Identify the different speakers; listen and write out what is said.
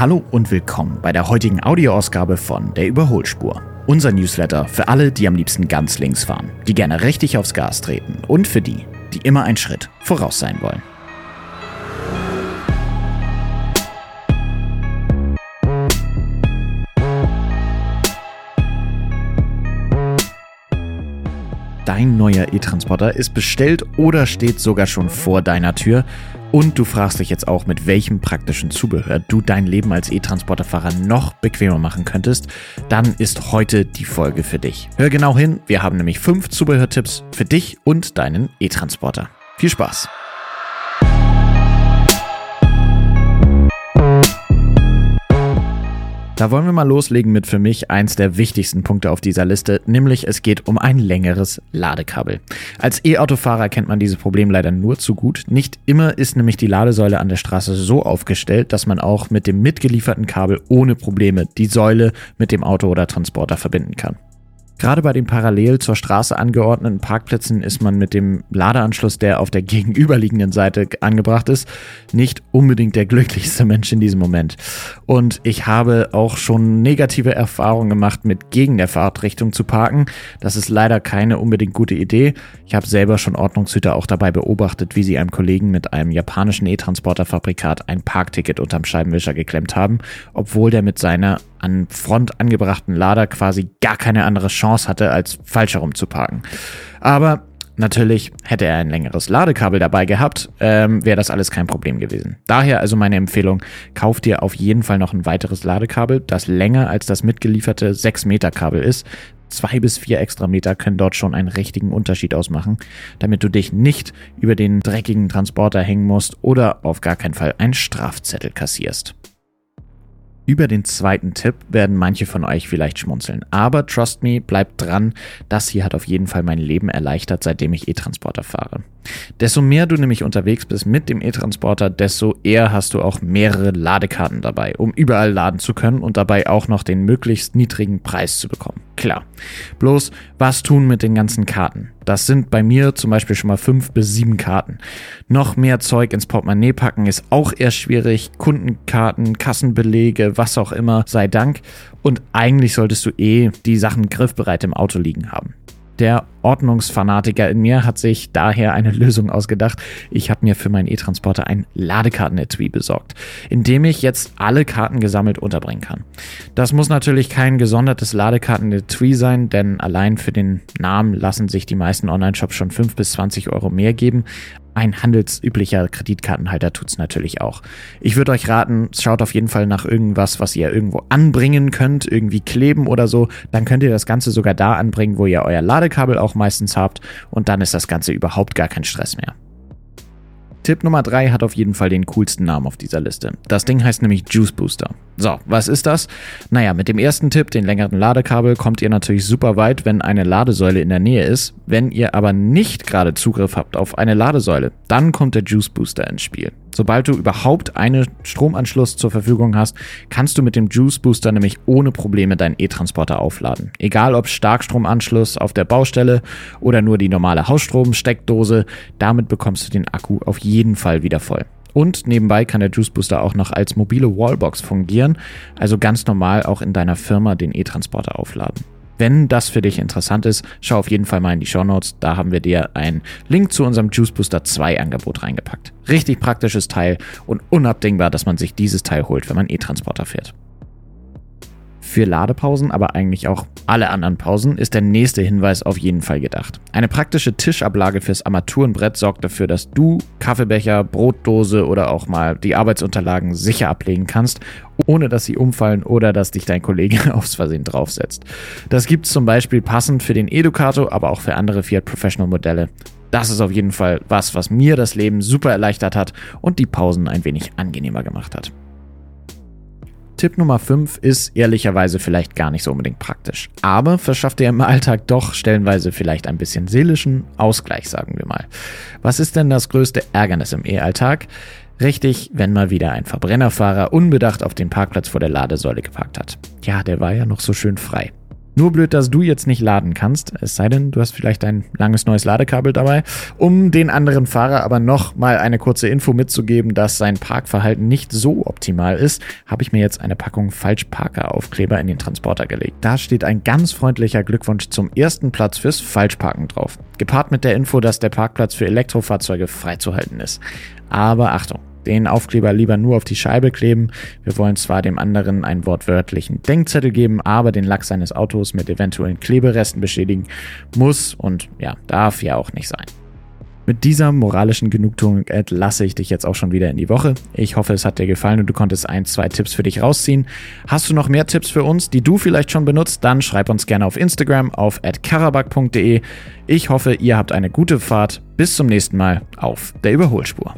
Speaker 1: Hallo und willkommen bei der heutigen Audioausgabe von Der Überholspur. Unser Newsletter für alle, die am liebsten ganz links fahren, die gerne richtig aufs Gas treten und für die, die immer einen Schritt voraus sein wollen. Dein neuer E-Transporter ist bestellt oder steht sogar schon vor deiner Tür und du fragst dich jetzt auch, mit welchem praktischen Zubehör du dein Leben als E-Transporterfahrer noch bequemer machen könntest, dann ist heute die Folge für dich. Hör genau hin, wir haben nämlich fünf Zubehörtipps für dich und deinen E-Transporter. Viel Spaß! Da wollen wir mal loslegen mit für mich eins der wichtigsten Punkte auf dieser Liste, nämlich es geht um ein längeres Ladekabel. Als E-Autofahrer kennt man dieses Problem leider nur zu gut. Nicht immer ist nämlich die Ladesäule an der Straße so aufgestellt, dass man auch mit dem mitgelieferten Kabel ohne Probleme die Säule mit dem Auto oder Transporter verbinden kann. Gerade bei den parallel zur Straße angeordneten Parkplätzen ist man mit dem Ladeanschluss, der auf der gegenüberliegenden Seite angebracht ist, nicht unbedingt der glücklichste Mensch in diesem Moment. Und ich habe auch schon negative Erfahrungen gemacht, mit gegen der Fahrtrichtung zu parken. Das ist leider keine unbedingt gute Idee. Ich habe selber schon Ordnungshüter auch dabei beobachtet, wie sie einem Kollegen mit einem japanischen E-Transporter-Fabrikat ein Parkticket unterm Scheibenwischer geklemmt haben, obwohl der mit seiner an Front angebrachten Lader quasi gar keine andere Chance hatte, als falsch herum zu parken. Aber Natürlich hätte er ein längeres Ladekabel dabei gehabt, ähm, wäre das alles kein Problem gewesen. Daher also meine Empfehlung, kauf dir auf jeden Fall noch ein weiteres Ladekabel, das länger als das mitgelieferte 6 Meter Kabel ist. Zwei bis vier extra Meter können dort schon einen richtigen Unterschied ausmachen, damit du dich nicht über den dreckigen Transporter hängen musst oder auf gar keinen Fall einen Strafzettel kassierst. Über den zweiten Tipp werden manche von euch vielleicht schmunzeln. Aber trust me, bleibt dran. Das hier hat auf jeden Fall mein Leben erleichtert, seitdem ich E-Transporter fahre. Desto mehr du nämlich unterwegs bist mit dem E-Transporter, desto eher hast du auch mehrere Ladekarten dabei, um überall laden zu können und dabei auch noch den möglichst niedrigen Preis zu bekommen. Klar. Bloß, was tun mit den ganzen Karten? Das sind bei mir zum Beispiel schon mal fünf bis sieben Karten. Noch mehr Zeug ins Portemonnaie packen ist auch eher schwierig. Kundenkarten, Kassenbelege, was auch immer, sei Dank. Und eigentlich solltest du eh die Sachen griffbereit im Auto liegen haben. Der Ordnungsfanatiker in mir hat sich daher eine Lösung ausgedacht. Ich habe mir für meinen E-Transporter ein Ladekarten-Etui besorgt, in dem ich jetzt alle Karten gesammelt unterbringen kann. Das muss natürlich kein gesondertes Ladekarten-Etui sein, denn allein für den Namen lassen sich die meisten Online-Shops schon 5 bis 20 Euro mehr geben. Ein handelsüblicher Kreditkartenhalter tut's natürlich auch. Ich würde euch raten, schaut auf jeden Fall nach irgendwas, was ihr irgendwo anbringen könnt, irgendwie kleben oder so. Dann könnt ihr das Ganze sogar da anbringen, wo ihr euer Ladekabel auch meistens habt. Und dann ist das Ganze überhaupt gar kein Stress mehr. Tipp Nummer 3 hat auf jeden Fall den coolsten Namen auf dieser Liste. Das Ding heißt nämlich Juice Booster. So, was ist das? Naja, mit dem ersten Tipp, den längeren Ladekabel, kommt ihr natürlich super weit, wenn eine Ladesäule in der Nähe ist. Wenn ihr aber nicht gerade Zugriff habt auf eine Ladesäule, dann kommt der Juice Booster ins Spiel. Sobald du überhaupt einen Stromanschluss zur Verfügung hast, kannst du mit dem Juice Booster nämlich ohne Probleme deinen E-Transporter aufladen. Egal ob Starkstromanschluss auf der Baustelle oder nur die normale Hausstromsteckdose, damit bekommst du den Akku auf jeden Fall wieder voll. Und nebenbei kann der Juice Booster auch noch als mobile Wallbox fungieren, also ganz normal auch in deiner Firma den E-Transporter aufladen. Wenn das für dich interessant ist, schau auf jeden Fall mal in die Show Notes. Da haben wir dir einen Link zu unserem Juice Booster 2 Angebot reingepackt. Richtig praktisches Teil und unabdingbar, dass man sich dieses Teil holt, wenn man E-Transporter fährt. Für Ladepausen, aber eigentlich auch alle anderen Pausen, ist der nächste Hinweis auf jeden Fall gedacht. Eine praktische Tischablage fürs Armaturenbrett sorgt dafür, dass du Kaffeebecher, Brotdose oder auch mal die Arbeitsunterlagen sicher ablegen kannst, ohne dass sie umfallen oder dass dich dein Kollege aufs Versehen draufsetzt. Das gibt es zum Beispiel passend für den Educato, aber auch für andere Fiat Professional Modelle. Das ist auf jeden Fall was, was mir das Leben super erleichtert hat und die Pausen ein wenig angenehmer gemacht hat. Tipp Nummer 5 ist ehrlicherweise vielleicht gar nicht so unbedingt praktisch, aber verschafft dir im Alltag doch stellenweise vielleicht ein bisschen seelischen Ausgleich, sagen wir mal. Was ist denn das größte Ärgernis im E-Alltag? Richtig, wenn mal wieder ein Verbrennerfahrer unbedacht auf den Parkplatz vor der Ladesäule geparkt hat. Ja, der war ja noch so schön frei. Nur blöd, dass du jetzt nicht laden kannst, es sei denn, du hast vielleicht ein langes neues Ladekabel dabei. Um den anderen Fahrer aber noch mal eine kurze Info mitzugeben, dass sein Parkverhalten nicht so optimal ist, habe ich mir jetzt eine Packung Falschparker-Aufkleber in den Transporter gelegt. Da steht ein ganz freundlicher Glückwunsch zum ersten Platz fürs Falschparken drauf. Gepaart mit der Info, dass der Parkplatz für Elektrofahrzeuge freizuhalten ist. Aber Achtung, den Aufkleber lieber nur auf die Scheibe kleben. Wir wollen zwar dem anderen einen wortwörtlichen Denkzettel geben, aber den Lack seines Autos mit eventuellen Kleberesten beschädigen muss und ja, darf ja auch nicht sein. Mit dieser moralischen Genugtuung entlasse ich dich jetzt auch schon wieder in die Woche. Ich hoffe, es hat dir gefallen und du konntest ein, zwei Tipps für dich rausziehen. Hast du noch mehr Tipps für uns, die du vielleicht schon benutzt, dann schreib uns gerne auf Instagram auf karabak.de. Ich hoffe, ihr habt eine gute Fahrt. Bis zum nächsten Mal auf der Überholspur.